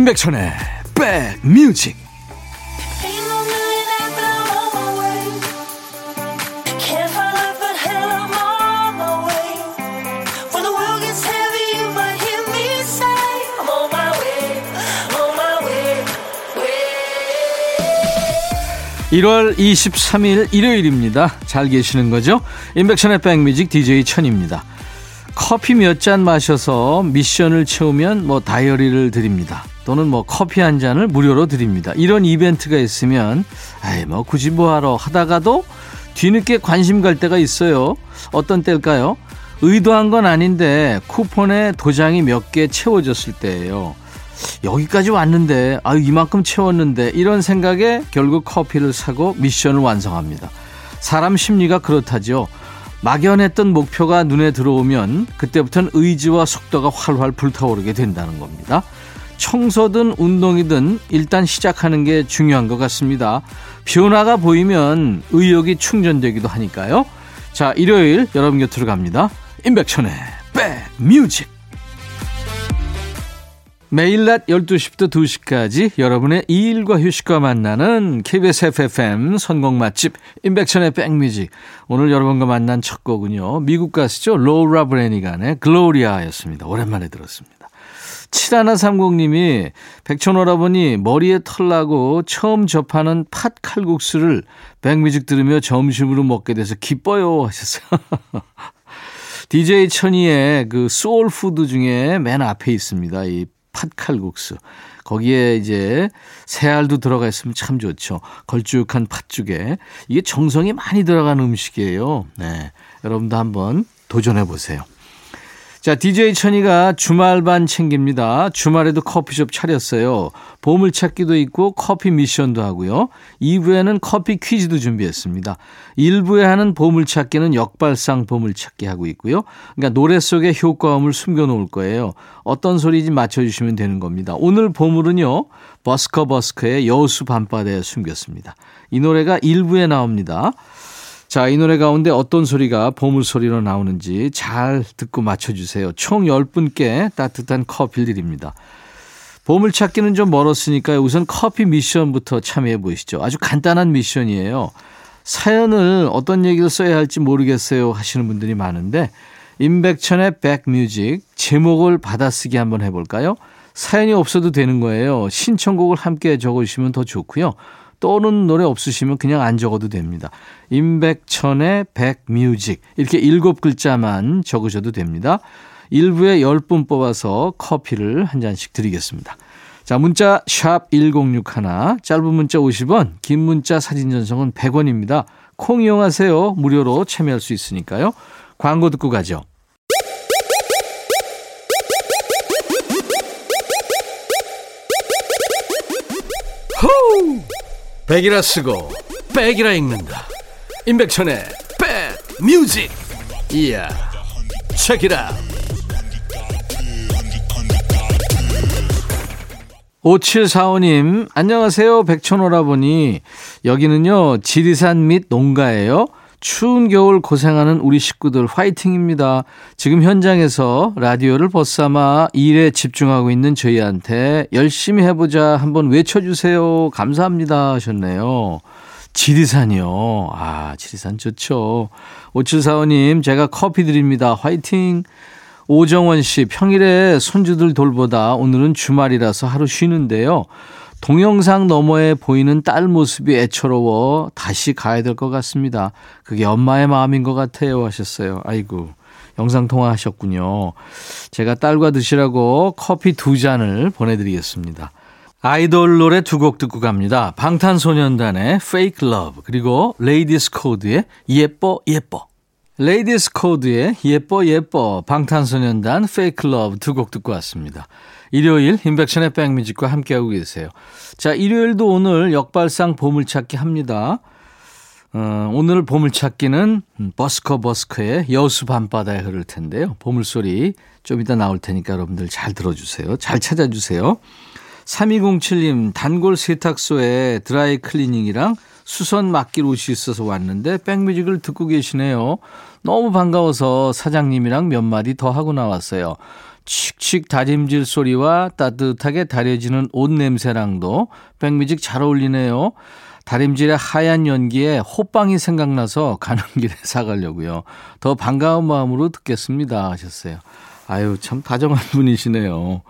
임백천의 백뮤직. (1월 23일) 일요일입니다. 잘 계시는 거죠? 임백천의 백뮤직 DJ 천입니다. 커피 몇 잔 마셔서 미션을 채우면 뭐 다이어리를 드립니다. 또는 뭐 커피 한 잔을 무료로 드립니다. 이런 이벤트가 있으면 아이 뭐 굳이 뭐하러 하다가도 뒤늦게 관심 갈 때가 있어요. 어떤 때일까요? 의도한 건 아닌데 쿠폰에 도장이 몇 개 채워졌을 때예요. 여기까지 왔는데 아유 이만큼 채웠는데 이런 생각에 결국 커피를 사고 미션을 완성합니다. 사람 심리가 그렇다죠. 막연했던 목표가 눈에 들어오면 그때부터는 의지와 속도가 활활 불타오르게 된다는 겁니다. 청소든 운동이든 일단 시작하는 게 중요한 것 같습니다. 변화가 보이면 의욕이 충전되기도 하니까요. 자, 일요일 여러분 곁으로 갑니다. 임백천의 백뮤직. 매일 낮 12시부터 2시까지 여러분의 일과 휴식과 만나는 KBS FFM 선곡 맛집 임백천의 백뮤직. 오늘 여러분과 만난 첫 곡은요. 미국 가수죠. 로라 브래니건의 Gloria였습니다. 오랜만에 들었습니다. 7130님이 백천오라버니 머리에 털 나고 처음 접하는 팥 칼국수를 백뮤직 들으며 점심으로 먹게 돼서 기뻐요 하셨어요. DJ 천이의 그 soul food 중에 맨 앞에 있습니다. 이 팥칼국수. 거기에 이제 새알도 들어가 있으면 참 좋죠. 걸쭉한 팥죽에. 이게 정성이 많이 들어간 음식이에요. 네. 여러분도 한번 도전해 보세요. 자, DJ 천이가 주말반 챙깁니다. 주말에도 커피숍 차렸어요. 보물찾기도 있고 커피 미션도 하고요. 2부에는 커피 퀴즈도 준비했습니다. 1부에 하는 보물찾기는 역발상 보물찾기 하고 있고요. 그러니까 노래 속에 효과음을 숨겨놓을 거예요. 어떤 소리인지 맞춰주시면 되는 겁니다. 오늘 보물은요. 버스커버스커의 여수 밤바다에 숨겼습니다. 이 노래가 1부에 나옵니다. 자, 이 노래 가운데 어떤 소리가 보물소리로 나오는지 잘 듣고 맞춰주세요. 총 10분께 따뜻한 커피 드립니다. 보물 찾기는 좀 멀었으니까 우선 커피 미션부터 참여해 보시죠. 아주 간단한 미션이에요. 사연을 어떤 얘기를 써야 할지 모르겠어요 하시는 분들이 많은데 임백천의 백뮤직 제목을 받아쓰기 한번 해볼까요? 사연이 없어도 되는 거예요. 신청곡을 함께 적어주시면 더 좋고요. 떠오르는 노래 없으시면 그냥 안 적어도 됩니다. 임백천의 백뮤직 이렇게 일곱 글자만 적으셔도 됩니다. 일부에 10분 뽑아서 커피를 한 잔씩 드리겠습니다. 자, 문자 샵 1061, 짧은 문자 50원, 긴 문자 사진 전송은 100원입니다. 콩 이용하세요. 무료로 참여할 수 있으니까요. 광고 듣고 가죠. 백이라 쓰고 백이라 읽는다. 임백천의 백뮤직. 이야 책이라 5745님 안녕하세요 백천오라보니. 여기는요 지리산 및 농가예요 추운 겨울 고생하는 우리 식구들 화이팅입니다. 지금 현장에서 라디오를 벗삼아 일에 집중하고 있는 저희한테 열심히 해보자 한번 외쳐주세요. 감사합니다 하셨네요. 지리산이요. 아, 지리산 좋죠. 5745님, 제가 커피 드립니다. 화이팅! 오정원 씨, 평일에 손주들 돌보다 오늘은 주말이라서 하루 쉬는데요. 동영상 너머에 보이는 딸 모습이 애처로워 다시 가야 될 것 같습니다. 그게 엄마의 마음인 것 같아요 하셨어요. 아이고. 영상 통화하셨군요. 제가 딸과 드시라고 커피 두 잔을 보내드리겠습니다. 아이돌 노래 두 곡 듣고 갑니다. 방탄소년단의 Fake Love 그리고 레이디스 코드의 예뻐 예뻐. 레이디스 코드의 예뻐 예뻐 방탄소년단 Fake Love 두곡 듣고 왔습니다. 일요일 인백션의 백뮤직과 함께하고 계세요. 자, 일요일도 오늘 역발상 보물찾기 합니다. 어, 오늘 보물찾기는 버스커 버스커의 여수 밤바다에 흐를 텐데요. 보물소리 좀 이따 나올 테니까 여러분들 잘 들어주세요. 잘 찾아주세요. 3207님, 단골 세탁소에 드라이 클리닝이랑 수선 맡길 옷이 있어서 왔는데 백뮤직을 듣고 계시네요. 너무 반가워서 사장님이랑 몇 마디 더 하고 나왔어요. 칙칙 다림질 소리와 따뜻하게 다려지는 옷 냄새랑도 백뮤직 잘 어울리네요. 다림질의 하얀 연기에 호빵이 생각나서 가는 길에 사가려고요. 더 반가운 마음으로 듣겠습니다 하셨어요. 아유 참 다정한 분이시네요.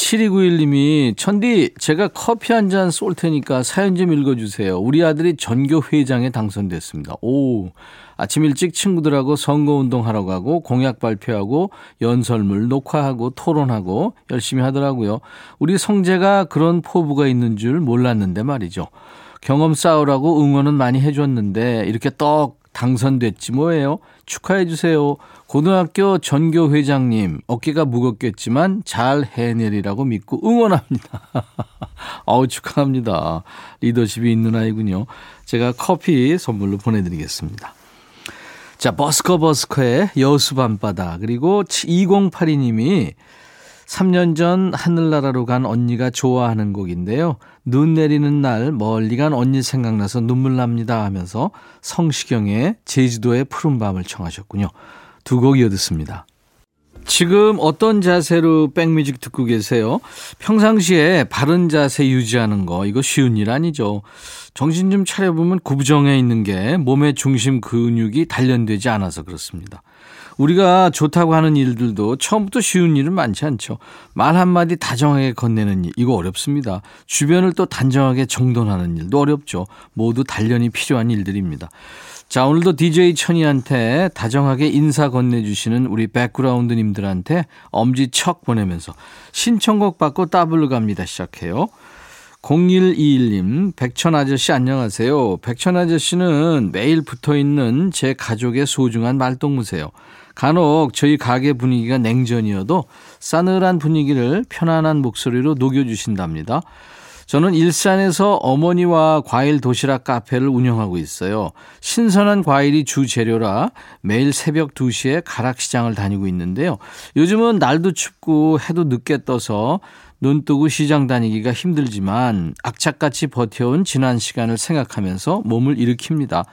7291님이 천디 제가 커피 한 잔 쏠 테니까 사연 좀 읽어주세요. 우리 아들이 전교 회장에 당선됐습니다. 오 아침 일찍 친구들하고 선거운동 하러 가고 공약 발표하고 연설물 녹화하고 토론하고 열심히 하더라고요. 우리 성재가 그런 포부가 있는 줄 몰랐는데 말이죠. 경험 쌓으라고 응원은 많이 해줬는데 이렇게 떡 당선됐지 뭐예요. 축하해 주세요. 고등학교 전교 회장님 어깨가 무겁겠지만 잘 해내리라고 믿고 응원합니다. 어우 축하합니다. 리더십이 있는 아이군요. 제가 커피 선물로 보내드리겠습니다. 자 버스커 버스커의 여수 밤바다 그리고 2082님이 3년 전 하늘나라로 간 언니가 좋아하는 곡인데요. 눈 내리는 날 멀리 간 언니 생각나서 눈물 납니다 하면서 성시경의 제주도의 푸른 밤을 청하셨군요. 두 곡 이어듣습니다. 지금 어떤 자세로 백뮤직 듣고 계세요? 평상시에 바른 자세 유지하는 거 이거 쉬운 일 아니죠. 정신 좀 차려보면 구부정해 있는 게 몸의 중심 근육이 단련되지 않아서 그렇습니다. 우리가 좋다고 하는 일들도 처음부터 쉬운 일은 많지 않죠. 말 한마디 다정하게 건네는 일, 이거 어렵습니다. 주변을 또 단정하게 정돈하는 일도 어렵죠. 모두 단련이 필요한 일들입니다. 자, 오늘도 DJ 천이한테 다정하게 인사 건네주시는 우리 백그라운드님들한테 엄지척 보내면서 신청곡 받고 따블로 갑니다. 시작해요. 0121님, 백천 아저씨 안녕하세요. 백천 아저씨는 매일 붙어 있는 제 가족의 소중한 말동무세요. 간혹 저희 가게 분위기가 냉전이어도 싸늘한 분위기를 편안한 목소리로 녹여주신답니다. 저는 일산에서 어머니와 과일 도시락 카페를 운영하고 있어요. 신선한 과일이 주 재료라 매일 새벽 2시에 가락시장을 다니고 있는데요. 요즘은 날도 춥고 해도 늦게 떠서 눈 뜨고 시장 다니기가 힘들지만 악착같이 버텨온 지난 시간을 생각하면서 몸을 일으킵니다.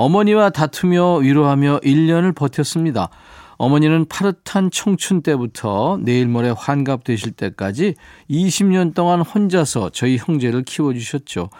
어머니와 다투며 위로하며 1년을 버텼습니다. 어머니는 파릇한 청춘 때부터 내일 모레 환갑 되실 때까지 20년 동안 혼자서 저희 형제를 키워주셨죠.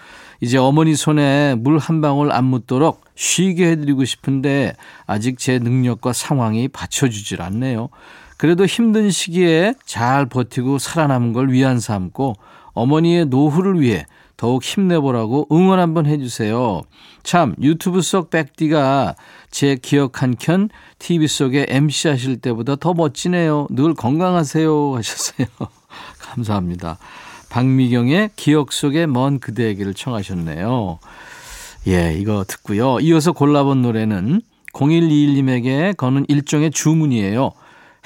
이제 어머니 손에 물 한 방울 안 묻도록 쉬게 해드리고 싶은데 아직 제 능력과 상황이 받쳐주질 않네요. 그래도 힘든 시기에 잘 버티고 살아남은 걸 위안 삼고 어머니의 노후를 위해 더욱 힘내보라고 응원 한번 해주세요. 참 유튜브 속 백디가 제 기억 한 켠 TV 속에 MC 하실 때보다 더 멋지네요. 늘 건강하세요 하셨어요. 감사합니다. 박미경의 기억 속의 먼 그대에게를 청하셨네요. 예, 이거 듣고요. 이어서 골라본 노래는 0121님에게 거는 일종의 주문이에요.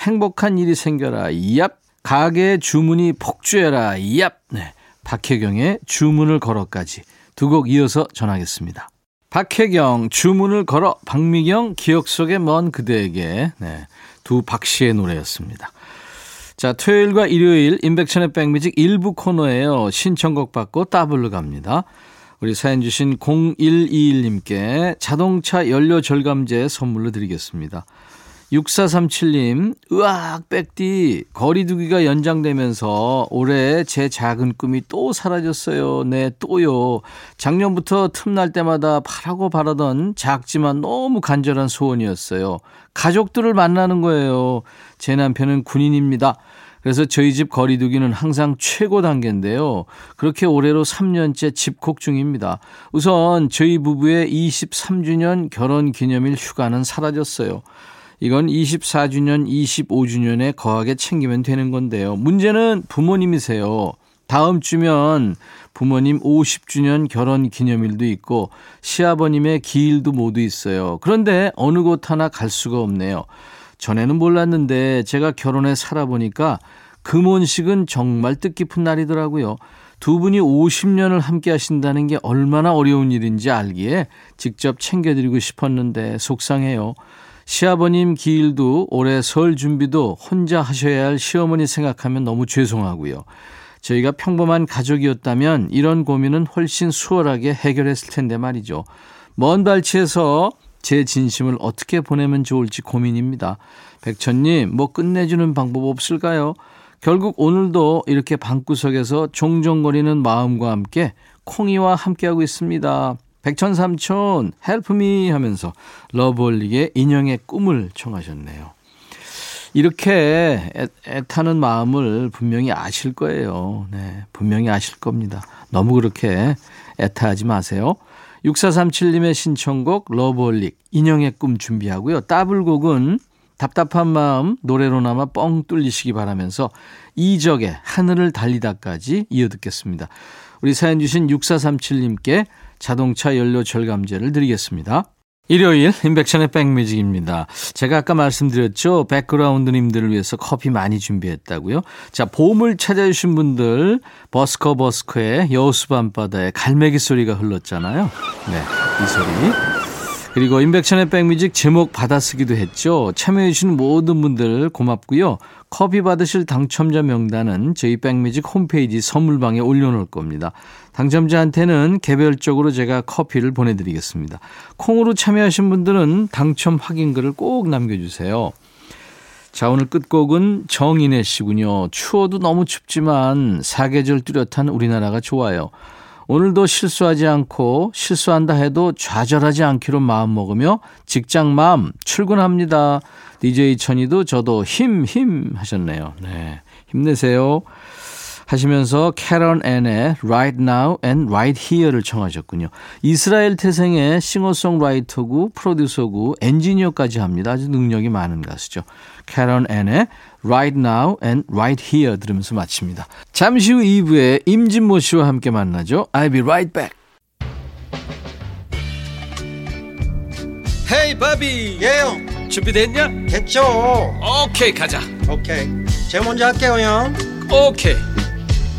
행복한 일이 생겨라. 얍. 가게 주문이 폭주해라. 얍. 네. 박혜경의 주문을 걸어까지 두 곡 이어서 전하겠습니다. 박혜경 주문을 걸어 박미경 기억 속의 먼 그대에게 네, 두 박씨의 노래였습니다. 자 토요일과 일요일 인백천의 백뮤직 일부 코너예요. 신청곡 받고 따블로 갑니다. 우리 사연 주신 0121님께 자동차 연료 절감제 선물로 드리겠습니다. 6437님, 으악, 백디, 거리두기가 연장되면서 올해 제 작은 꿈이 또 사라졌어요. 네, 또요. 작년부터 틈날 때마다 바라고 바라던 작지만 너무 간절한 소원이었어요. 가족들을 만나는 거예요. 제 남편은 군인입니다. 그래서 저희 집 거리두기는 항상 최고 단계인데요. 그렇게 올해로 3년째 집콕 중입니다. 우선 저희 부부의 23주년 결혼 기념일 휴가는 사라졌어요. 이건 24주년, 25주년에 거하게 챙기면 되는 건데요. 문제는 부모님이세요. 다음 주면 부모님 50주년 결혼 기념일도 있고 시아버님의 기일도 모두 있어요. 그런데 어느 곳 하나 갈 수가 없네요. 전에는 몰랐는데 제가 결혼해 살아보니까 금혼식은 정말 뜻깊은 날이더라고요. 두 분이 50년을 함께 하신다는 게 얼마나 어려운 일인지 알기에 직접 챙겨드리고 싶었는데 속상해요. 시아버님 기일도 올해 설 준비도 혼자 하셔야 할 시어머니 생각하면 너무 죄송하고요. 저희가 평범한 가족이었다면 이런 고민은 훨씬 수월하게 해결했을 텐데 말이죠. 먼 발치에서 제 진심을 어떻게 보내면 좋을지 고민입니다. 백천님, 뭐 끝내주는 방법 없을까요? 결국 오늘도 이렇게 방구석에서 종종거리는 마음과 함께 콩이와 함께하고 있습니다. 백천삼촌, help me 하면서 러브홀릭의 인형의 꿈을 청하셨네요. 이렇게 애, 애타는 마음을 분명히 아실 거예요. 네, 분명히 아실 겁니다. 너무 그렇게 애타하지 마세요. 6437님의 신청곡 러브홀릭 인형의 꿈 준비하고요. 따블곡은 답답한 마음 노래로나마 뻥 뚫리시기 바라면서 이적의 하늘을 달리다까지 이어 듣겠습니다. 우리 사연 주신 6437님께 자동차 연료 절감제를 드리겠습니다. 일요일 인백션의 백뮤직입니다. 제가 아까 말씀드렸죠. 백그라운드님들을 위해서 커피 많이 준비했다고요. 자, 봄을 찾아주신 분들 버스커 버스커의 여수 밤바다에 갈매기 소리가 흘렀잖아요. 네, 이 소리. 그리고 인백션의 백뮤직 제목 받아쓰기도 했죠. 참여해주신 모든 분들 고맙고요. 커피 받으실 당첨자 명단은 저희 백뮤직 홈페이지 선물방에 올려놓을 겁니다. 당첨자한테는 개별적으로 제가 커피를 보내드리겠습니다. 콩으로 참여하신 분들은 당첨 확인글을 꼭 남겨주세요. 자, 오늘 끝곡은 정인혜 씨군요. 추워도 너무 춥지만 사계절 뚜렷한 우리나라가 좋아요. 오늘도 실수하지 않고 실수한다 해도 좌절하지 않기로 마음먹으며 직장 마음 출근합니다. DJ 천이도 저도 힘, 힘 하셨네요. 네. 힘내세요. 하시면서 캐런 앤의 Right Now and Right Here를 청하셨군요. 이스라엘 태생의 싱어송라이터고 프로듀서고 엔지니어까지 합니다. 아주 능력이 많은 가수죠. 캐런 앤의 Right Now and Right Here 들으면서 마칩니다. 잠시 후 2부에 임진모 씨와 함께 만나죠. I'll be right back. 헤이 바비 예영 준비됐냐? 됐죠 오케이 가자 오케이 제가 먼저 할게요 형 오케이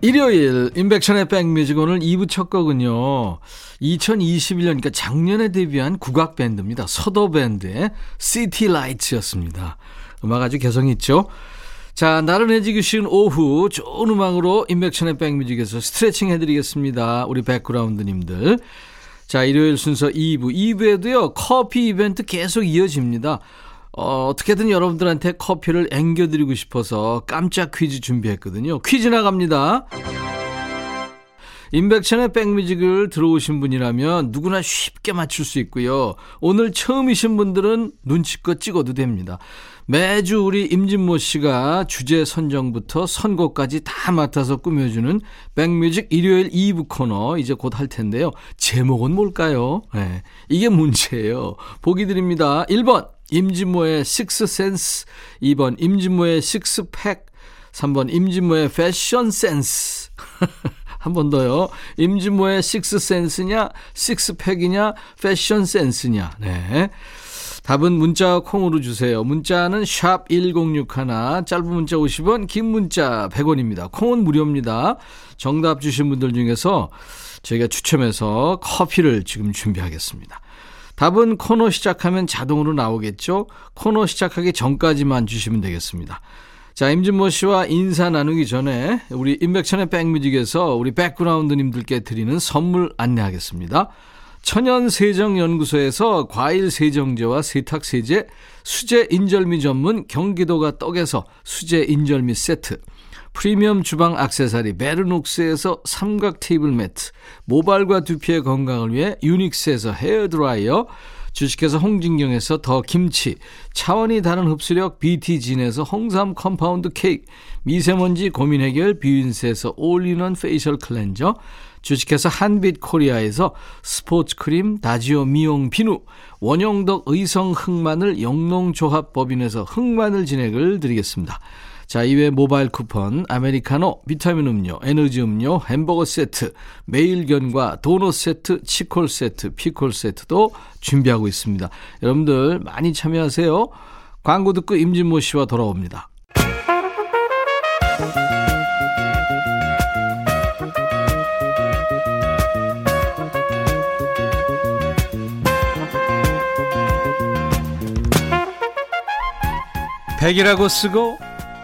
일요일 인백션의 백뮤직 오늘 2부 첫 곡은요. 2021년 그러니까 작년에 데뷔한 국악 밴드입니다. 서도밴드의 City Lights였습니다. 음악 아주 개성 있죠. 자, 나른해지기 쉬운 오후 좋은 음악으로 임백천의 백뮤직에서 스트레칭 해드리겠습니다. 우리 백그라운드님들. 자, 일요일 순서 2부. 2부에도요, 커피 이벤트 계속 이어집니다. 어, 어떻게든 여러분들한테 커피를 앵겨드리고 싶어서 깜짝 퀴즈 준비했거든요. 퀴즈 나갑니다. 인백션의 백뮤직을 들어오신 분이라면 누구나 쉽게 맞출 수 있고요. 오늘 처음이신 분들은 눈치껏 찍어도 됩니다. 매주 우리 임진모 씨가 주제 선정부터 선곡까지 다 맡아서 꾸며주는 백뮤직 일요일 2부 코너 이제 곧 할 텐데요. 제목은 뭘까요? 네, 이게 문제예요. 보기 드립니다. 1번 임진모의 식스센스 2번 임진모의 식스팩 3번 임진모의 패션 센스 한 번 더요. 임진모의 식스센스냐 식스팩이냐 패션 센스냐 네. 답은 문자 콩으로 주세요. 문자는 샵 1061, 짧은 문자 50원, 긴 문자 100원입니다. 콩은 무료입니다. 정답 주신 분들 중에서 저희가 추첨해서 커피를 지금 준비하겠습니다. 답은 코너 시작하면 자동으로 나오겠죠? 코너 시작하기 전까지만 주시면 되겠습니다. 자, 임진모 씨와 인사 나누기 전에 우리 임백천의 백뮤직에서 우리 백그라운드님들께 드리는 선물 안내하겠습니다. 천연세정연구소에서 과일 세정제와 세탁세제, 수제 인절미 전문 경기도가 떡에서 수제 인절미 세트, 프리미엄 주방 악세사리 베르녹스에서 삼각 테이블 매트, 모발과 두피의 건강을 위해 유닉스에서 헤어드라이어, 주식회사 홍진경에서 더 김치, 차원이 다른 흡수력 BT진에서 홍삼 compound 케이크, 미세먼지 고민 해결 뷰인스에서 all-in-one facial cleanser, 주식회사 한빛 코리아에서 스포츠 크림 다지오 미용 비누, 원형덕 의성 흑마늘 영농조합법인에서 흑마늘 진액을 드리겠습니다. 자, 이외에 모바일 쿠폰, 아메리카노, 비타민 음료, 에너지 음료, 햄버거 세트, 매일견과 도넛 세트, 치콜 세트, 피콜 세트도 준비하고 있습니다. 여러분들 많이 참여하세요. 광고 듣고 임진모 씨와 돌아옵니다. 백이라고 쓰고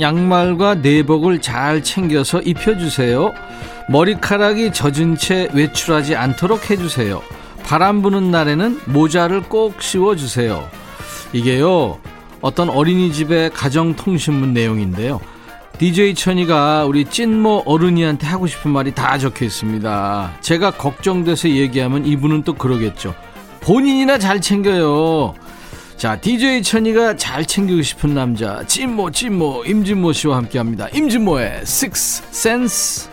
양말과 내복을 잘 챙겨서 입혀주세요. 머리카락이 젖은 채 외출하지 않도록 해주세요. 바람 부는 날에는 모자를 꼭 씌워주세요. 이게요, 어떤 어린이집의 가정통신문 내용인데요. DJ 천이가 우리 찐모 어른이한테 하고 싶은 말이 다 적혀 있습니다. 제가 걱정돼서 얘기하면 이분은 또 그러겠죠. 본인이나 잘 챙겨요. 자, DJ 천이가 잘 챙기고 싶은 남자, 찐모, 찐모, 임진모 씨와 함께 합니다. 임진모의 Six Sense.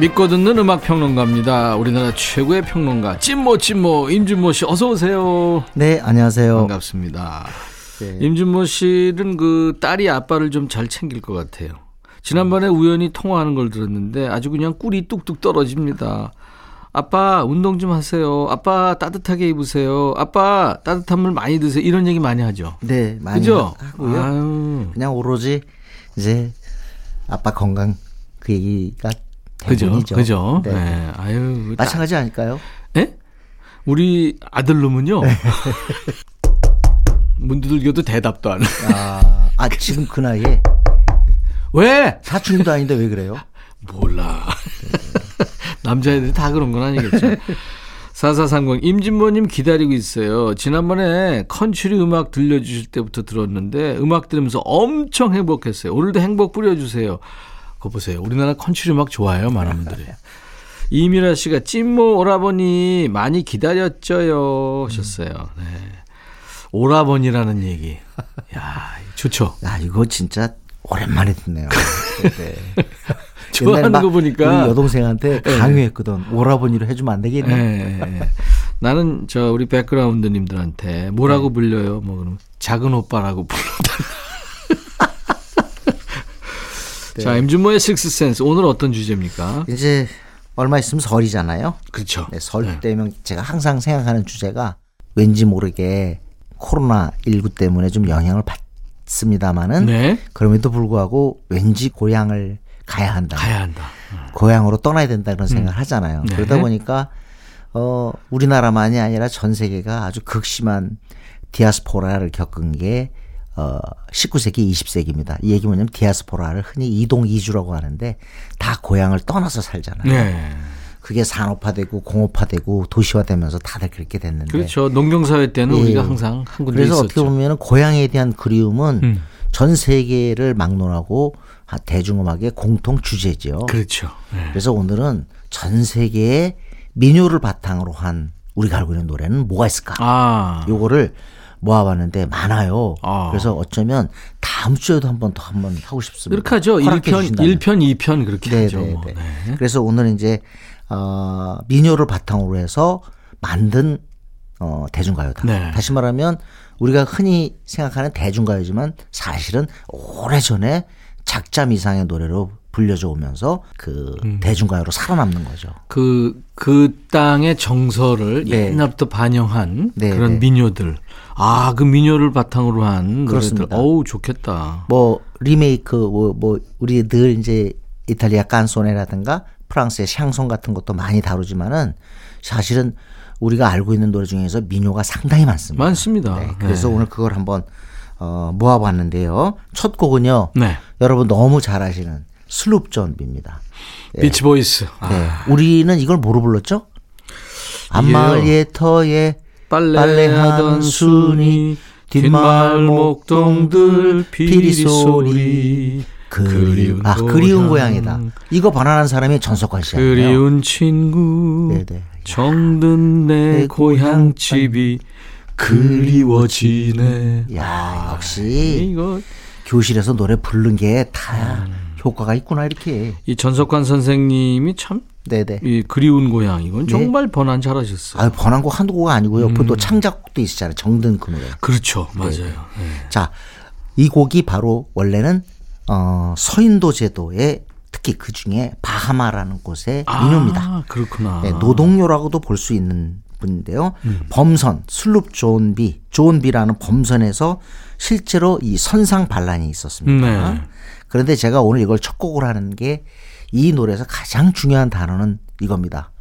믿고 듣는 음악 평론가입니다. 우리나라 최고의 평론가, 찐모, 찐모, 임진모 씨, 어서 오세요. 네, 안녕하세요. 반갑습니다. 네. 임진모 씨는 그 딸이 아빠를 좀 잘 챙길 것 같아요. 지난번에 우연히 통화하는 걸 들었는데 아주 그냥 꿀이 뚝뚝 떨어집니다. 아빠 운동 좀 하세요. 아빠 따뜻하게 입으세요. 아빠 따뜻한 물 많이 드세요. 이런 얘기 많이 하죠. 네, 많이 그죠? 하고요. 아유, 그냥 오로지 이제 아빠 건강 그 얘기가 그죠? 대부분이죠. 그죠? 네. 네. 아유, 따- 마찬가지 아닐까요? 예? 우리 아들 놈은요. 문 두들겨도 대답도 안 해. 아, 아 지금 그 나이에 왜? 사춘기도 아닌데 왜 그래요? 몰라. 남자애들이 다 그런 건 아니겠죠. 4430 임진모님 기다리고 있어요. 지난번에 컨츄리 음악 들려주실 때부터 들었는데 음악 들으면서 엄청 행복했어요. 오늘도 행복 뿌려주세요. 그거 보세요. 우리나라 컨츄리 음악 좋아해요. 많은 분들이. 이미라 씨가 찐모 오라버니 많이 기다렸죠요 하셨어요. 네. 오라버니라는 얘기. 야, 좋죠. 야, 이거 진짜 오랜만에 듣네요. 네. 좋아하는 거 보니까. 네. 우리 여동생한테 강요했거든. 오라버니로 해주면 안 되겠니? 예, 예. 나는 저 우리 백그라운드님들한테 뭐라고 네. 불려요? 뭐 그럼 작은 오빠라고 불러달라. 네. 자, 임준모의 식스센스 오늘 어떤 주제입니까? 이제 얼마 있으면 설이잖아요. 그렇죠. 네, 설 때면 제가 항상 생각하는 주제가 왠지 모르게 코로나 19 때문에 좀 영향을 받 습니다마는 네. 그럼에도 불구하고 왠지 고향을 가야 한다. 가야 한다. 고향으로 떠나야 된다 그런 생각을 하잖아요. 네. 그러다 보니까 어 우리나라만이 아니라 전 세계가 아주 극심한 디아스포라를 겪은 게 어, 19세기, 20세기입니다. 이 얘기 뭐냐면 디아스포라를 흔히 이동 이주라고 하는데 다 고향을 떠나서 살잖아요. 네. 그게 산업화되고 공업화되고 도시화되면서 다들 그렇게 됐는데. 그렇죠. 농경사회 때는 예. 우리가 항상 한 군데 그래서 있었죠. 어떻게 보면 고향에 대한 그리움은 음. 전 세계를 막론하고 아, 대중음악의 공통 주제죠. 그렇죠. 네. 그래서 오늘은 전 세계의 민요를 바탕으로 한 우리가 알고 있는 노래는 뭐가 있을까? 아. 요거를 모아봤는데 많아요. 아. 그래서 어쩌면 다음 주에도 한번 더 한번 하고 싶습니다. 그렇게 하죠. 허락해 1편, 주신다면. 1편, 2편 그렇게 네, 하죠. 네, 뭐. 네. 네. 그래서 오늘 이제 어, 민요를 바탕으로 해서 만든 어, 대중가요다. 네. 다시 말하면 우리가 흔히 생각하는 대중가요지만 사실은 오래전에 작잠 이상의 노래로 불려져 오면서 그 음. 대중가요로 살아남는 거죠. 그, 그 땅의 정서를 네. 옛날부터 반영한 네, 그런 네. 민요들. 아, 그 민요를 바탕으로 한 노래들. 그렇습니다. 어우, 좋겠다. 뭐 리메이크 뭐, 뭐 우리 늘 이제 이탈리아 깐소네라든가 프랑스의 샹송 같은 것도 많이 다루지만은 사실은 우리가 알고 있는 노래 중에서 민요가 상당히 많습니다. 많습니다. 네, 그래서 네. 오늘 그걸 한번 어, 모아봤는데요. 첫 곡은요. 네. 여러분 너무 잘 아시는 Sloop John B입니다. 비치 보이스. 아, 네. 우리는 이걸 뭐로 불렀죠? 앞마을 냇터에 빨래하던 순이 뒷마을 목동들 피리 소리 그리운 아 그리운 고향이다. 이거 번안한 사람이 전석환 씨예요. 그리운 친구 네네. 정든 내 내 고향 집이 그리워지네. 야 역시 이거 교실에서 노래 부른 게다 음. 효과가 있구나 이렇게. 이 전석환 선생님이 참 네네. 이 그리운 고향 이건 정말 번안 잘하셨어요. 아 번안곡 한두 곡 아니고요. 음. 또 창작곡도 있으잖아요. 정든 그 노래. 그렇죠, 맞아요. 네. 자, 이 곡이 바로 원래는 어, 서인도 제도의 특히 그 중에 바하마라는 곳의 민요입니다. 아, 그렇구나. 네, 노동요라고도 볼 수 있는 분인데요. 음. 범선, 슬룹 존비, 존비라는 범선에서 실제로 이 선상 반란이 있었습니다. 네. 그런데 제가 오늘 이걸 첫 곡으로 하는 게 이 노래에서 가장 중요한 단어는 이겁니다.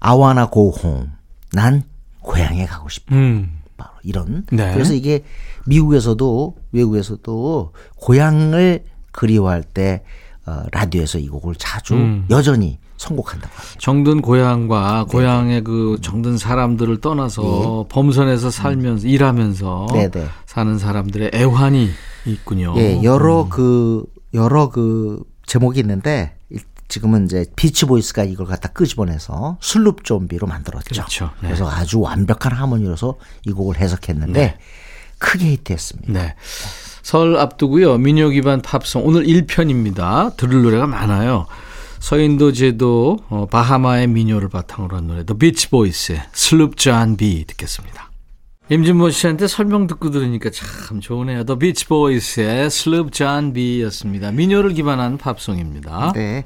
아와나 고홈. 난 고향에 가고 싶어. 음. 바로 이런. 네. 그래서 이게 미국에서도 외국에서도 고향을 그리워할 때 어, 라디오에서 이 곡을 자주 음. 여전히 선곡한다고 합니다. 정든 고향과 네. 고향의 그 정든 사람들을 떠나서 범선에서 살면서 일하면서 네네. 사는 사람들의 애환이 있군요. 예, 여러 음. 그 여러 그 제목이 있는데 이- 지금은 이제 비치 보이스가 이걸 갖다 끄집어내서 Sloop John B로 만들었죠. 그렇죠. 네. 그래서 아주 완벽한 하모니로서 이 곡을 해석했는데 크게 히트했습니다. 네. 설 앞두고요. 민요 기반 팝송 오늘 1편입니다. 들을 노래가 많아요. 서인도 제도 어, 바하마의 민요를 바탕으로 한 노래 The Beach Boys의 Sloop John B 듣겠습니다. 임진모 씨한테 설명 듣고 들으니까 참 좋으네요. The Beach Boys의 Sloop John B였습니다. 민요를 기반한 팝송입니다. 네.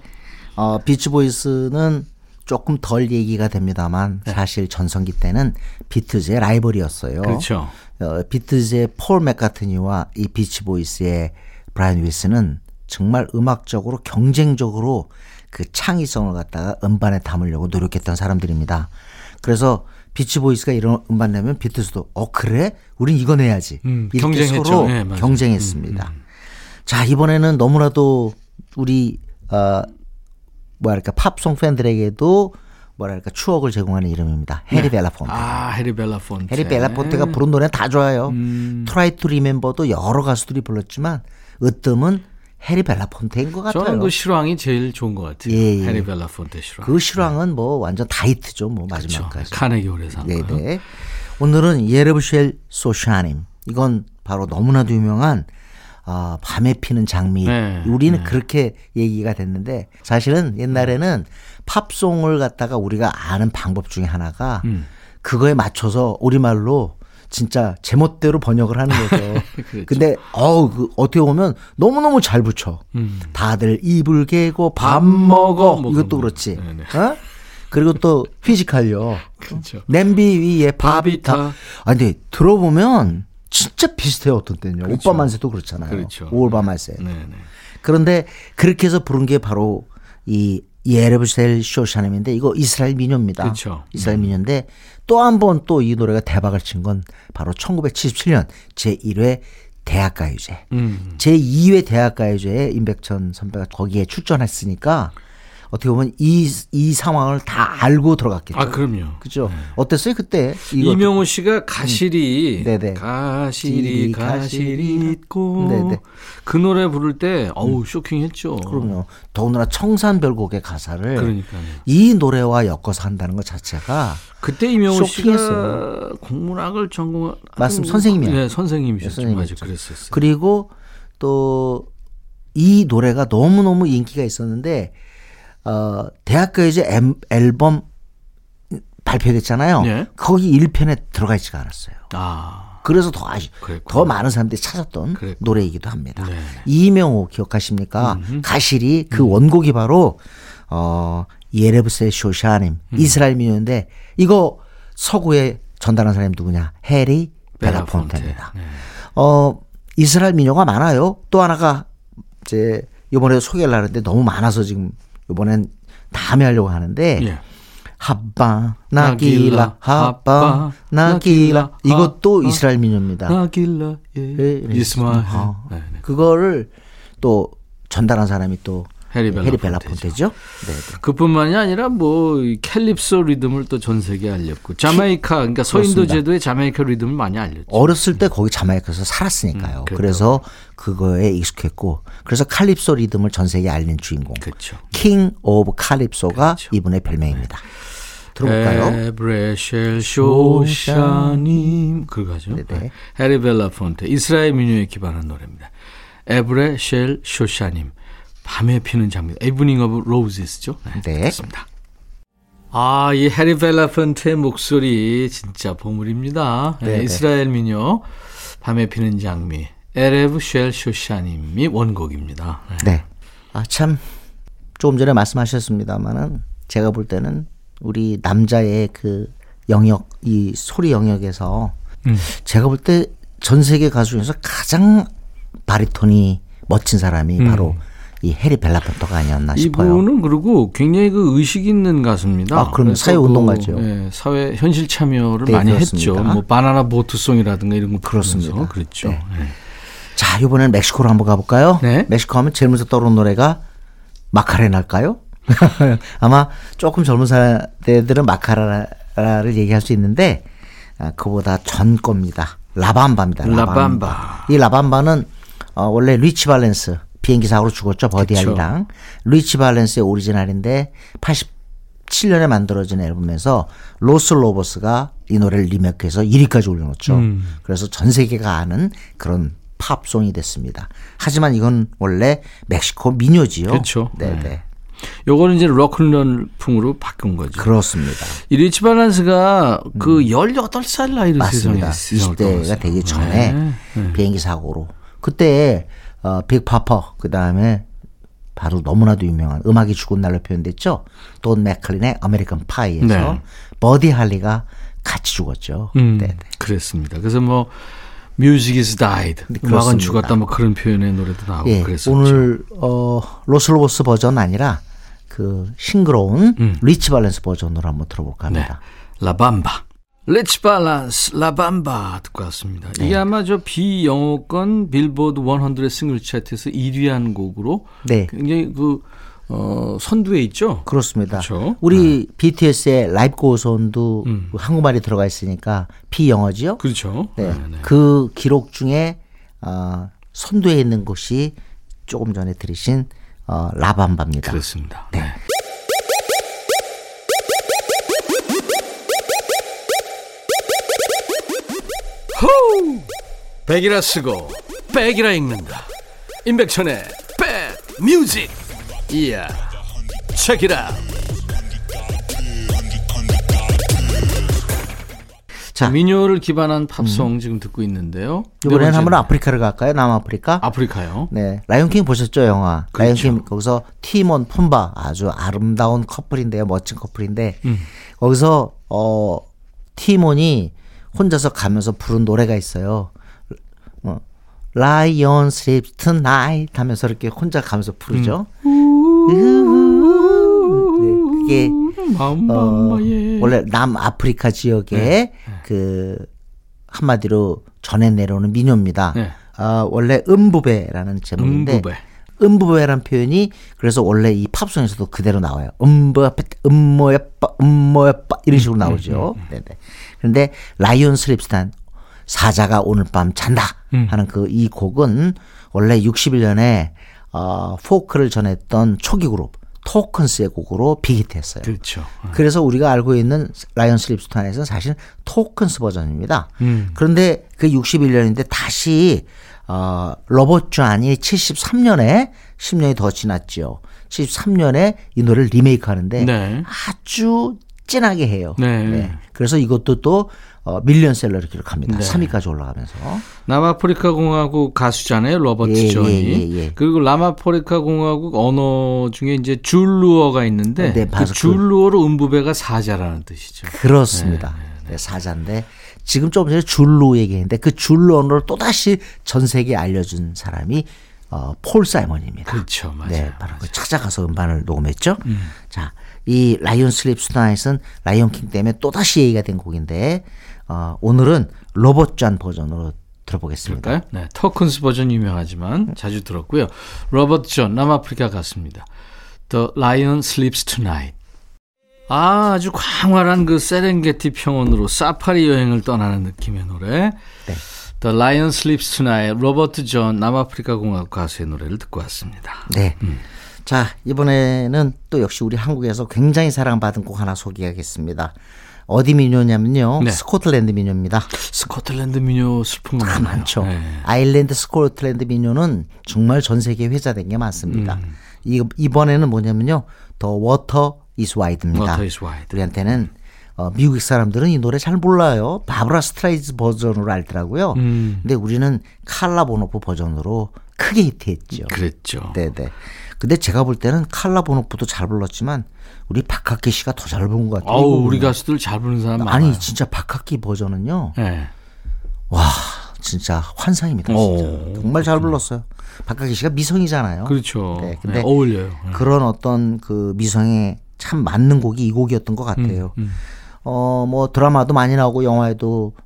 어, 비치 보이스는 조금 덜 얘기가 됩니다만 사실 전성기 때는 비틀즈의 라이벌이었어요. 네. 그렇죠. 어, 비틀즈의 폴 맥카트니와 이 비치 보이스의 브라이언 윌슨은 정말 음악적으로 경쟁적으로 그 창의성을 갖다가 음반에 담으려고 노력했던 사람들입니다. 그래서 비치 보이스가 이런 음반 내면 비틀즈도 어 그래? 우린 이거 내야지. 음, 이렇게 경쟁했죠. 서로 네. 경쟁했습니다. 자 이번에는 너무나도 우리 어 뭐랄까 팝송 팬들에게도 뭐랄까 추억을 제공하는 이름입니다. 해리 벨라폰테. 아, 해리 벨라폰테. 해리 벨라폰테가 부른 노래는 다 좋아요. 음. Try to Remember도 여러 가수들이 불렀지만 으뜸은 해리 벨라폰테인 것 같아요. 저는 그 실황이 제일 좋은 것 같아요. 예, 예. 해리 벨라폰테 실황. 그 실황은 뭐 완전 다이트죠. 뭐. 마지막까지. 카네기 홀에서 한 거. 네네. 오늘은 Erev Shel Shoshanim. 이건 바로 너무나도 유명한 아, 밤에 피는 장미. 네, 우리는 네. 그렇게 얘기가 됐는데 사실은 옛날에는 팝송을 갖다가 우리가 아는 방법 중에 하나가 음. 그거에 맞춰서 우리말로 진짜 제멋대로 번역을 하는 거죠. 그렇죠. 근데 어우 그 어떻게 보면 너무너무 잘 붙여. 음. 다들 이불 개고 밥 밥 먹어. 먹어. 이것도 뭐, 그렇지. 네네. 어? 그리고 또 피지컬요. 그렇죠. 냄비 위에 밥이타. 밥이타. 아 근데 들어보면 진짜 비슷해요 어떤 때는요. 그렇죠. 오빠 만세도 그렇잖아요. 그렇죠. 오올바 만세. 네, 네. 그런데 그렇게 해서 부른 게 바로 이 예레브셀 쇼샤넴인데 이거 이스라엘 민요입니다. 그렇죠. 이스라엘 민요인데 또 한 번 또 이 노래가 대박을 친 건 바로 1977년 제1회 대학가요제. 음. 제2회 대학가요제에 임백천 선배가 거기에 출전했으니까 어떻게 보면 이, 이 상황을 다 알고 들어갔겠죠. 아, 그럼요. 그죠? 어땠어요 그때? 이명우 씨가 가시리, 네네. 가시리, 가시리, 가시리 있고, 네네. 그 노래 부를 때, 어우, 쇼킹 했죠. 그럼요. 더군다나 청산별곡의 가사를 그러니까요. 이 노래와 엮어서 한다는 것 자체가 그때 이명우 씨가 쇼킹했어요. 국문학을 전공한 맞습니다. 선생님이야. 네, 선생님이셨죠. 네, 맞아, 선생님이었죠. 그랬었어요. 그리고 또 이 노래가 너무너무 인기가 있었는데 어 대학가요제 엠- 앨범 발표됐잖아요. 네. 거기 1편에 들어가 있지가 않았어요. 아, 그래서 더 아시, 그랬구나. 더 많은 사람들이 찾았던 그랬구나. 노래이기도 합니다. 네. 이명호 기억하십니까? 가실이 그 원곡이 바로 어 예레브세 쇼샤님 음. 이스라엘 민요인데 이거 서구에 전달한 사람이 누구냐? 해리 벨라폰테. 벨라폰테입니다. 네. 어 이스라엘 민요가 많아요. 또 하나가 이제 이번에 소개를 하는데 너무 많아서 지금 이번엔 다음에 하려고 하는데 예. 하바 나길라 하바 나길라 이것도 이스라엘 민요입니다. 나길라 예. 네, 네. 이스마. 어. 네, 네. 그거를 또 전달한 사람이 또 해리 해리 벨라폰테죠. 벨라폰테죠. 네, 네. 그뿐만이 아니라 뭐이 캘립소 리듬을 또 전 세계에 알렸고 자메이카 그러니까 서인도. 제도의 자메이카 리듬을 많이 알렸죠. 어렸을 때 거기 자마이카에서 살았으니까요. 음, 그렇다고요. 그래서 그거에 익숙했고 그래서 칼립소 리듬을 전 세계에 알린 주인공. 그렇죠. 킹 오브 칼립소가 그렇죠. 이분의 별명입니다. 들어볼까요? Erev Shel Shoshanim 그거죠. 해리 벨라폰테 이스라엘 민요에 기반한 노래입니다. Erev Shel Shoshanim 밤에 피는 장미 Evening of Roses죠. 네. 그렇습니다. 아, 이 해리 벨라폰테의 목소리 진짜 보물입니다. 네, 네네. 이스라엘 민요 밤에 피는 장미 Erev Shel Shoshanim이 원곡입니다. 네. 네. 아, 참, 조금 전에 말씀하셨습니다만은 제가 볼 때는 우리 남자의 그 영역, 이 소리 영역에서 음. 제가 볼 때 전 세계 가수 중에서 가장 바리톤이 멋진 사람이 바로 이 해리 벨라폰터가 아니었나 싶어요. 음. 이분은 그리고 굉장히 그 의식 있는 가수입니다. 아, 그럼요. 그래서 사회 운동가죠. 그, 예, 사회 현실 참여를 네, 많이 그렇습니다. 했죠. 뭐 바나나 보트송이라든가 이런 거 그렇습니다. 그랬죠. 네. 예. 자, 이번엔 멕시코로 한번 가볼까요? 네. 멕시코 하면 제일 먼저 떠오르는 노래가 마카레나일까요? 아마 조금 젊은 세대들은 마카레나를 얘기할 수 있는데 아, 그보다 전 겁니다. 라밤바입니다. 라밤바. 이 라밤바는 어, 원래 리치 발렌스 비행기 사고로 죽었죠. 버디 그쵸. 할리랑 리치 발렌스의 오리지널인데 87년에 만들어진 앨범에서 로스 로보스가 이 노래를 리메이크해서 1위까지 올려놓죠. 음. 그래서 전 세계가 아는 그런 팝송이 됐습니다. 하지만 이건 원래 멕시코 민요지요. 그쵸. 네, 네. 네. 요거는 이제 로큰롤 풍으로 바꾼 거죠. 그렇습니다. 이 리치 발렌스가 그 18살 나이로 세상에 음. 맞습니다. 세상을 20대가 떠났어요. 되기 전에 네. 네. 비행기 사고로 그때 어, 빅 파퍼 그 다음에 바로 너무나도 유명한 음악이 죽은 날로 표현됐죠. 돈 맥클린의 American Pie에서 네. 버디 할리가 같이 죽었죠. 음, 네, 네. 그랬습니다. 그래서 뭐 Music is died. 음악은. 죽었다 뭐 그런 표현의 노래도 나오고 예, 그랬었죠. 오늘 어, 로스로보스 버전 아니라 그 싱그러운 리치 발렌스 버전으로 한번 들어볼까 음. 네. 합니다. La Bamba. 리치 발렌스 La Bamba 듣고 왔습니다. 네. 이게 아마 저 비영어권 빌보드 100 싱글 차트에서 1위한 곡으로 네. 굉장히 그 어, 선두에 있죠. 그렇습니다. 그렇죠. 우리 BTS의 Life Goes On도 한국말이 들어가 있으니까 비영어지요. 그렇죠. 네. 네, 네. 그 기록 중에 어, 선두에 있는 곡이 조금 전에 들으신 어, La Bamba입니다. 그렇습니다. 네. 호우! 백이라 쓰고 백이라 읽는다. 임백천의 백 뮤직. 이야. 책이라. 자, 민요를 기반한 팝송 지금 듣고 있는데요. 네 이번에는 번째는 한번 아프리카를 갈까요? 남아프리카? 아프리카요. 네, 라이온킹 보셨죠 영화? 그렇죠. 라이온킹 거기서 티몬 푼바 아주 아름다운 커플인데요, 멋진 커플인데 음. 거기서 어 티몬이 혼자서 가면서 부른 노래가 있어요. 뭐 Lion sleeps tonight 하면서 이렇게 혼자 가면서 부르죠. 네, 그게 어. 원래 남아프리카 지역의 네. 그 한마디로 전해 내려오는 민요입니다. 네. 아, 원래 음부배라는 제목인데 음부배. 음부배란 표현이 그래서 원래 이 팝송에서도 그대로 나와요. Mbube, 음모야빠, 음모야빠 이런 식으로 나오죠. 네네. 그런데 Lion Sleeps Tonight 사자가 오늘 밤 잔다 하는 그 이 곡은 원래 61년에 어, 포크를 전했던 초기 그룹 토큰스의 곡으로 빅히트했어요. 그렇죠. 그래서 우리가 알고 있는 Lion Sleeps Tonight에서는 사실 토큰스 버전입니다. 음. 그런데 그 61년인데 다시 어, 로버트 존이 73년에 10년이 더 지났죠. 73년에 이 노래를 리메이크하는데 네. 아주 진하게 해요. 네. 그래서 이것도 또 어, 밀리언셀러를 기록합니다. 네. 3위까지 올라가면서. 남아프리카 공화국 가수잖아요, 로버트 예, 존이. 예, 예, 예. 그리고 남아프리카 공화국 언어 중에 이제 줄루어가 있는데 네, 그 그- 줄루어로 Mbube가 사자라는 뜻이죠. 그렇습니다. 네, 사자인데 지금 조금 전에 줄루 얘기했는데 그 줄루 언어를 또 다시 전 세계에 알려준 사람이 어, 폴 사이먼입니다. 그렇죠, 맞아요. 네, 바로 그 찾아가서 음반을 녹음했죠. 자, 이 Lion Sleeps Tonight은 Lion King 때문에 또다시 얘기가 된 곡인데 어, 오늘은 로버트 존 버전으로 들어보겠습니다. 그럴까요? 네, 토큰스 버전 유명하지만 자주 들었고요. 로버트 존 남아프리카 갔습니다. The Lion Sleeps Tonight. 아, 아주 광활한 그 세렝게티 평원으로 사파리 여행을 떠나는 느낌의 노래. 네. The Lion Sleeps Tonight. 로버트 존 남아프리카 공화국 가수의 노래를 듣고 왔습니다. 네. 자, 이번에는 또 역시 우리 한국에서 굉장히 사랑받은 곡 하나 소개하겠습니다. 어디 민요냐면요. 네. 스코틀랜드 민요입니다. 스코틀랜드 민요 슬픈 거 많아요. 많죠. 네. 아일랜드 스코틀랜드 민요는 정말 전 세계에 회자된 게 많습니다. 음. 이, 이번에는 뭐냐면요. The Water Is Wide입니다. 우리한테는 어, 미국 사람들은 이 노래 잘 몰라요. 바브라 스트라이샌드 버전으로 알더라고요. 음. 근데 우리는 칼라 보노프 버전으로 크게 히트했죠. 그랬죠. 네네. 근데 제가 볼 때는 칼라 보노프도 잘 불렀지만 우리 박학기 씨가 더 잘 부른 것 같아요. 아우, 우리. 가수들 잘 부르는 사람 많아요. 아니 진짜 박학기 버전은요. 네. 와 진짜 환상입니다. 진짜. 오, 정말 잘 불렀어요. 박학기 씨가 미성이잖아요. 그렇죠. 네, 네, 근데 어울려요. 네. 그런 어떤 그 미성에 참 맞는 곡이 이 곡이었던 것 같아요. 음. 어뭐 드라마도 많이 나오고 영화에도 어,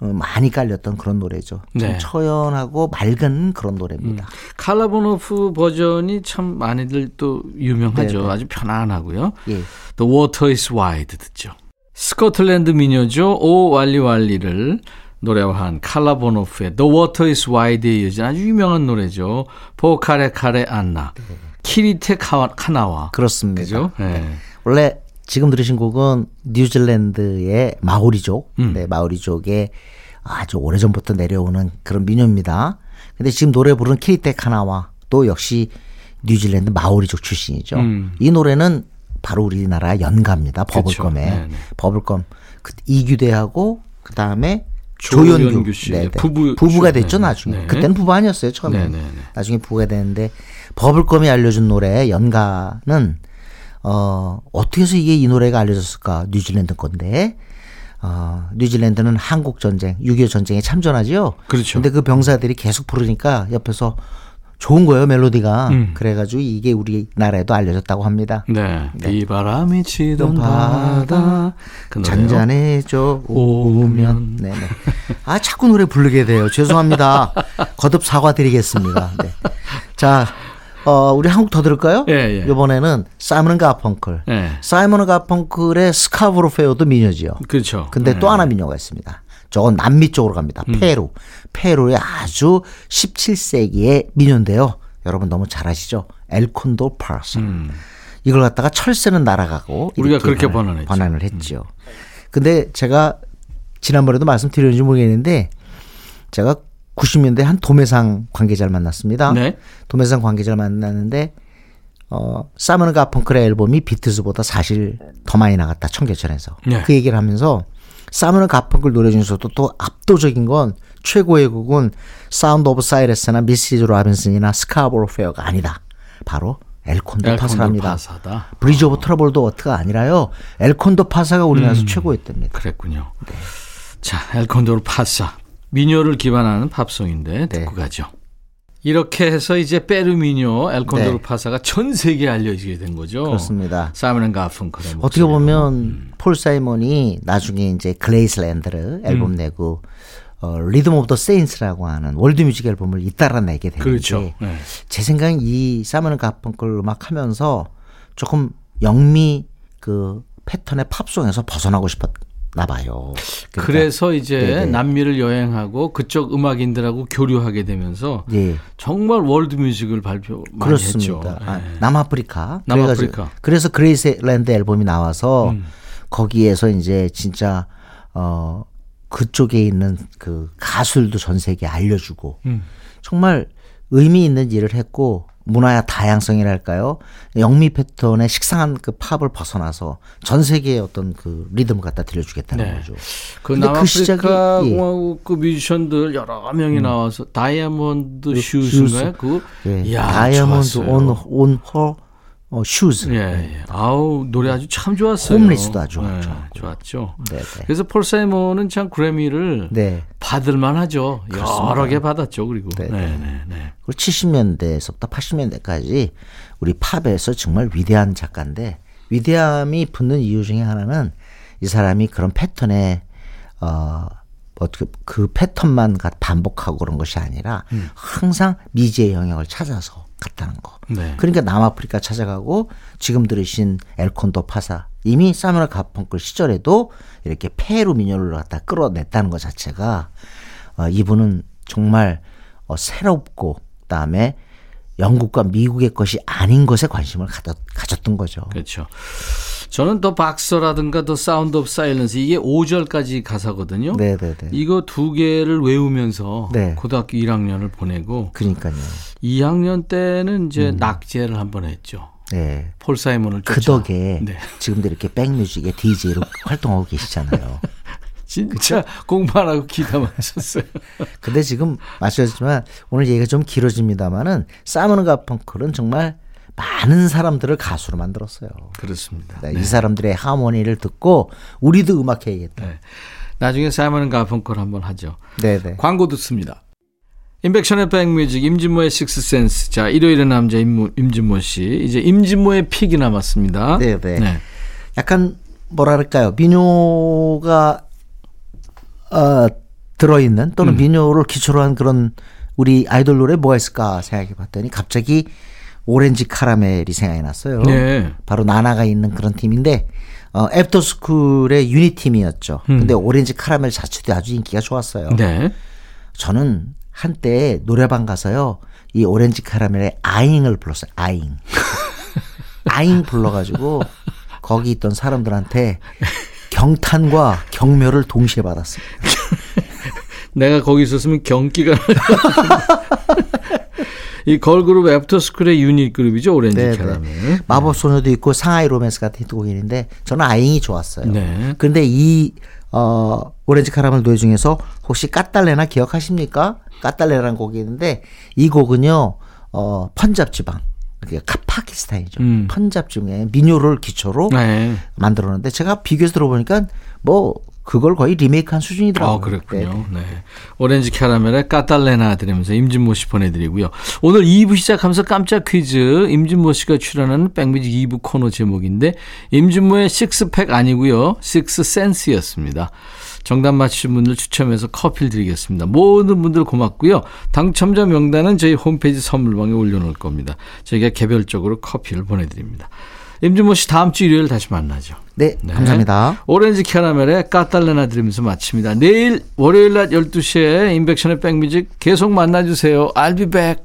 많이 깔렸던 그런 노래죠. 좀 네. 음. 처연하고 맑은 그런 노래입니다. 칼라보노프 버전이 참 많이들 또 유명하죠. 네네. 아주 편안하고요. 예. The Water is Wide 듣죠. 스코틀랜드 미녀죠. 오 왈리왈리를 노래화한 칼라보노프의 The Water is Wide에 이어진 아주 유명한 노래죠. 포카레 카레 안나. 키리테 카와, 카나와. 그렇습니다. 그죠? 네. 원래 지금 들으신 곡은 뉴질랜드의 마오리족, 음. 네, 마오리족의 아주 오래전부터 내려오는 그런 민요입니다. 근데 지금 노래 부르는 키리테 카나와 또 역시 뉴질랜드 마오리족 출신이죠. 음. 이 노래는 바로 우리나라 연가입니다. 그쵸. 버블검에 네네. 버블검 그 이규대하고 그 다음에 조연규 씨. 네네. 부부 부부가 네, 됐죠 네. 나중에. 네. 그때는 부부 아니었어요 처음에. 나중에 부부가 됐는데 버블검이 알려준 노래 연가는 어 어떻게 해서 이게 이 노래가 알려졌을까 뉴질랜드 건데 어 뉴질랜드는 한국 전쟁 6.25 전쟁에 참전하지요. 그렇죠. 근데 그 병사들이 계속 부르니까 옆에서 좋은 거예요 멜로디가. 음. 그래가지고 이게 우리나라에도 알려졌다고 합니다. 네. 비바람이 치던 바다. 그. 잔잔해져 오면. 오면 네네. 아 자꾸 노래 부르게 돼요. 죄송합니다. 거듭 사과드리겠습니다. 네. 자, 어, 우리 한 곡 더 들을까요? 예, 예. 이번에는 사이먼 가펑클. 네. 사이먼 가펑클의 Scarborough Fair도 민요지요. 그렇죠. 근데 네. 음. 또 하나 민요가 있습니다. 저건 남미 쪽으로 갑니다. 페루. 페루의 아주 17세기의 민요인데요. 여러분 너무 잘 아시죠? El Condor Pasa. 이걸 갖다가 철새는 날아가고 음. 우리가 그렇게 번안- 번안했죠. 음. 번안을 했죠. 근데 제가 지난번에도 말씀드렸는지 모르겠는데 제가 90년대 한 도매상 관계자를 만났습니다. 네. 도매상 관계자를 만났는데 어 사이먼 앤 가펑클의 앨범이 비틀스보다 사실 더 많이 나갔다 청계천에서 네. 그 얘기를 하면서 사이먼 앤 가펑클 노래 중에서도 또 압도적인 건 최고의 곡은 Sound of Silence나 Mrs. Robinson이나 Scarborough Fair가 아니다. 바로 El Condor El Condor Pasa랍니다. Pasa다. Bridge over Troubled Water가 아니라요. El Condor Pasa가 우리나라에서 최고였답니다. 그랬군요. 자, El Condor Pasa. 민요를 기반하는 팝송인데 네. 듣고 가죠. 이렇게 해서 이제 페루 민요 El Condor 네. Pasa가 전 세계에 알려지게 된 거죠. 그렇습니다. 사이먼 가펑클의 어떻게. 보면 폴 사이먼이 나중에 이제 Graceland를 앨범 내고 어, Rhythm of the Saints라고 하는 월드뮤직 앨범을 잇따라 내게 되는데 그렇죠. 네. 제 생각엔 이 사이먼 가펑클 음악 하면서 조금 영미 그 패턴의 팝송에서 벗어나고 싶었 나 봐요. 그러니까, 그래서 이제 네네. 남미를 여행하고 그쪽 음악인들하고 교류하게 되면서 예. 정말 월드 뮤직을 발표 많이 그렇습니다. 했죠. 아, 네. 남아프리카. 남아프리카. 그래서 Graceland 앨범이 나와서 음. 거기에서 이제 진짜 어 그쪽에 있는 그 가수들도 전 세계에 알려주고 음. 정말 의미 있는 일을 했고 문화의 다양성이랄까요? 영미 패턴의 식상한 그 팝을 벗어나서 전 세계의 어떤 그 리듬을 갖다 들려주겠다는 네. 거죠. 그그 남아프리카. 음. 공화국 그 뮤지션들 여러 명이 나와서 Diamond Shoes인가요? 그 예. 이야, Diamond. on on her 어, Shoes. 예, 예. 아우 노래 아주 참 좋았어요. Homeless도 아주 네, 좋았고. 좋았죠. 네, 네. 그래서 폴 사이먼은 참 그래미를 네. 받을 만 하죠. 여러 개 받았죠. 그리고 네, 네, 네. 네, 네. 그리고 70년대에서부터 80년대까지 우리 팝에서 정말 위대한 작가인데 위대함이 붙는 이유 중에 하나는 이 사람이 그런 패턴에 어 어떻게 그 패턴만 가- 반복하고 그런 것이 아니라 항상 미지의 영역을 찾아서 갔다는 거. 네. 그러니까 남아프리카 찾아가고 지금 들으신 엘콘도 파사 이미 사무엘 가펑클 시절에도 이렇게 페루 민요를 갖다 끌어냈다는 것 자체가 어, 이분은 정말 어, 새롭고 그다음에 영국과 미국의 것이 아닌 것에 관심을 가졌, 가졌던 거죠. 그렇죠. 저는 The Boxer라든가 The Sound of Silence 이게 5절까지 가사거든요. 네, 네, 네. 이거 두 개를 외우면서 네. 고등학교 1학년을 보내고 그러니까요. 2학년 때는 이제 낙제를 한번 했죠. 네. 폴 사이먼을 그 쫓아. 덕에 네. 지금도 이렇게 백뮤직의 DJ로 활동하고 계시잖아요. 진짜 공부 안 하고 기타만 하셨어요. 근데 지금 말씀하셨지만 오늘 얘기가 좀 길어집니다만은 사무는 가펑클은 정말 많은 사람들을 가수로 만들었어요. 그렇습니다. 네, 이 사람들의 하모니를 듣고 우리도 음악 해야겠다. 네. 나중에 사이먼 가펑콜 한번 하죠. 네, 네. 광고 듣습니다. 인백션의 백뮤직 임진모의 식스센스. 자, 일요일의 남자 임모, 임진모 씨. 이제 임진모의 픽이 남았습니다. 네, 네. 약간 뭐랄까요 민요가 어, 들어있는 또는 민요를 기초로 한 그런 우리 아이돌 노래 뭐가 있을까 생각해 봤더니 갑자기 오렌지 카라멜이 생각이 났어요. 네. 바로 나나가 있는 그런 팀인데 어, 애프터스쿨의 유닛 팀이었죠. 근데 오렌지 카라멜 자체도 아주 인기가 좋았어요. 네. 저는 한때 노래방 가서요. 이 오렌지 카라멜의 아잉을 불렀어요. 아잉. 아잉 불러가지고 거기 있던 사람들한테 경탄과 경멸을 동시에 받았어요. 내가 거기 있었으면 경기가 이 걸그룹 애프터스쿨의 유닛 그룹이죠 오렌지 네, 캐러멜. 네. 마법 소녀도 있고 상하이 로맨스 같은 히트곡인데 저는 아잉이 좋았어요. 네. 근데 이 어, 오렌지 카라멜 노래 중에서 혹시 까딸레나 기억하십니까? 까딸레나라는 곡이 있는데 이 곡은요. 어, 펀잡 지방. 그러니까 파키스탄이죠. 음. 펀잡 중에 민요를 기초로 네. 만들었는데 제가 비교해서 들어보니까 뭐 그걸 거의 리메이크한 수준이더라고요. 아, 그랬군요. 네. 오렌지 캐러멜의 까탈레나 들으면서 임진모 씨 보내드리고요. 오늘 2부 시작하면서 깜짝 퀴즈 임진모 씨가 출연하는 백뮤직 2부 코너 제목인데 임진모의 식스팩 아니고요. 식스센스였습니다. 정답 맞히신 분들 추첨해서 커피를 드리겠습니다. 모든 분들 고맙고요. 당첨자 명단은 저희 홈페이지 선물방에 올려놓을 겁니다. 저희가 개별적으로 커피를 보내드립니다. 임진모 씨 다음 주 일요일 다시 만나죠. 네, 네. 감사합니다. 오렌지 캐러멜의 까딸레나 들으면서 마칩니다. 내일 월요일 낮 12시에 인백션의 백뮤직 계속 만나주세요. I'll be back.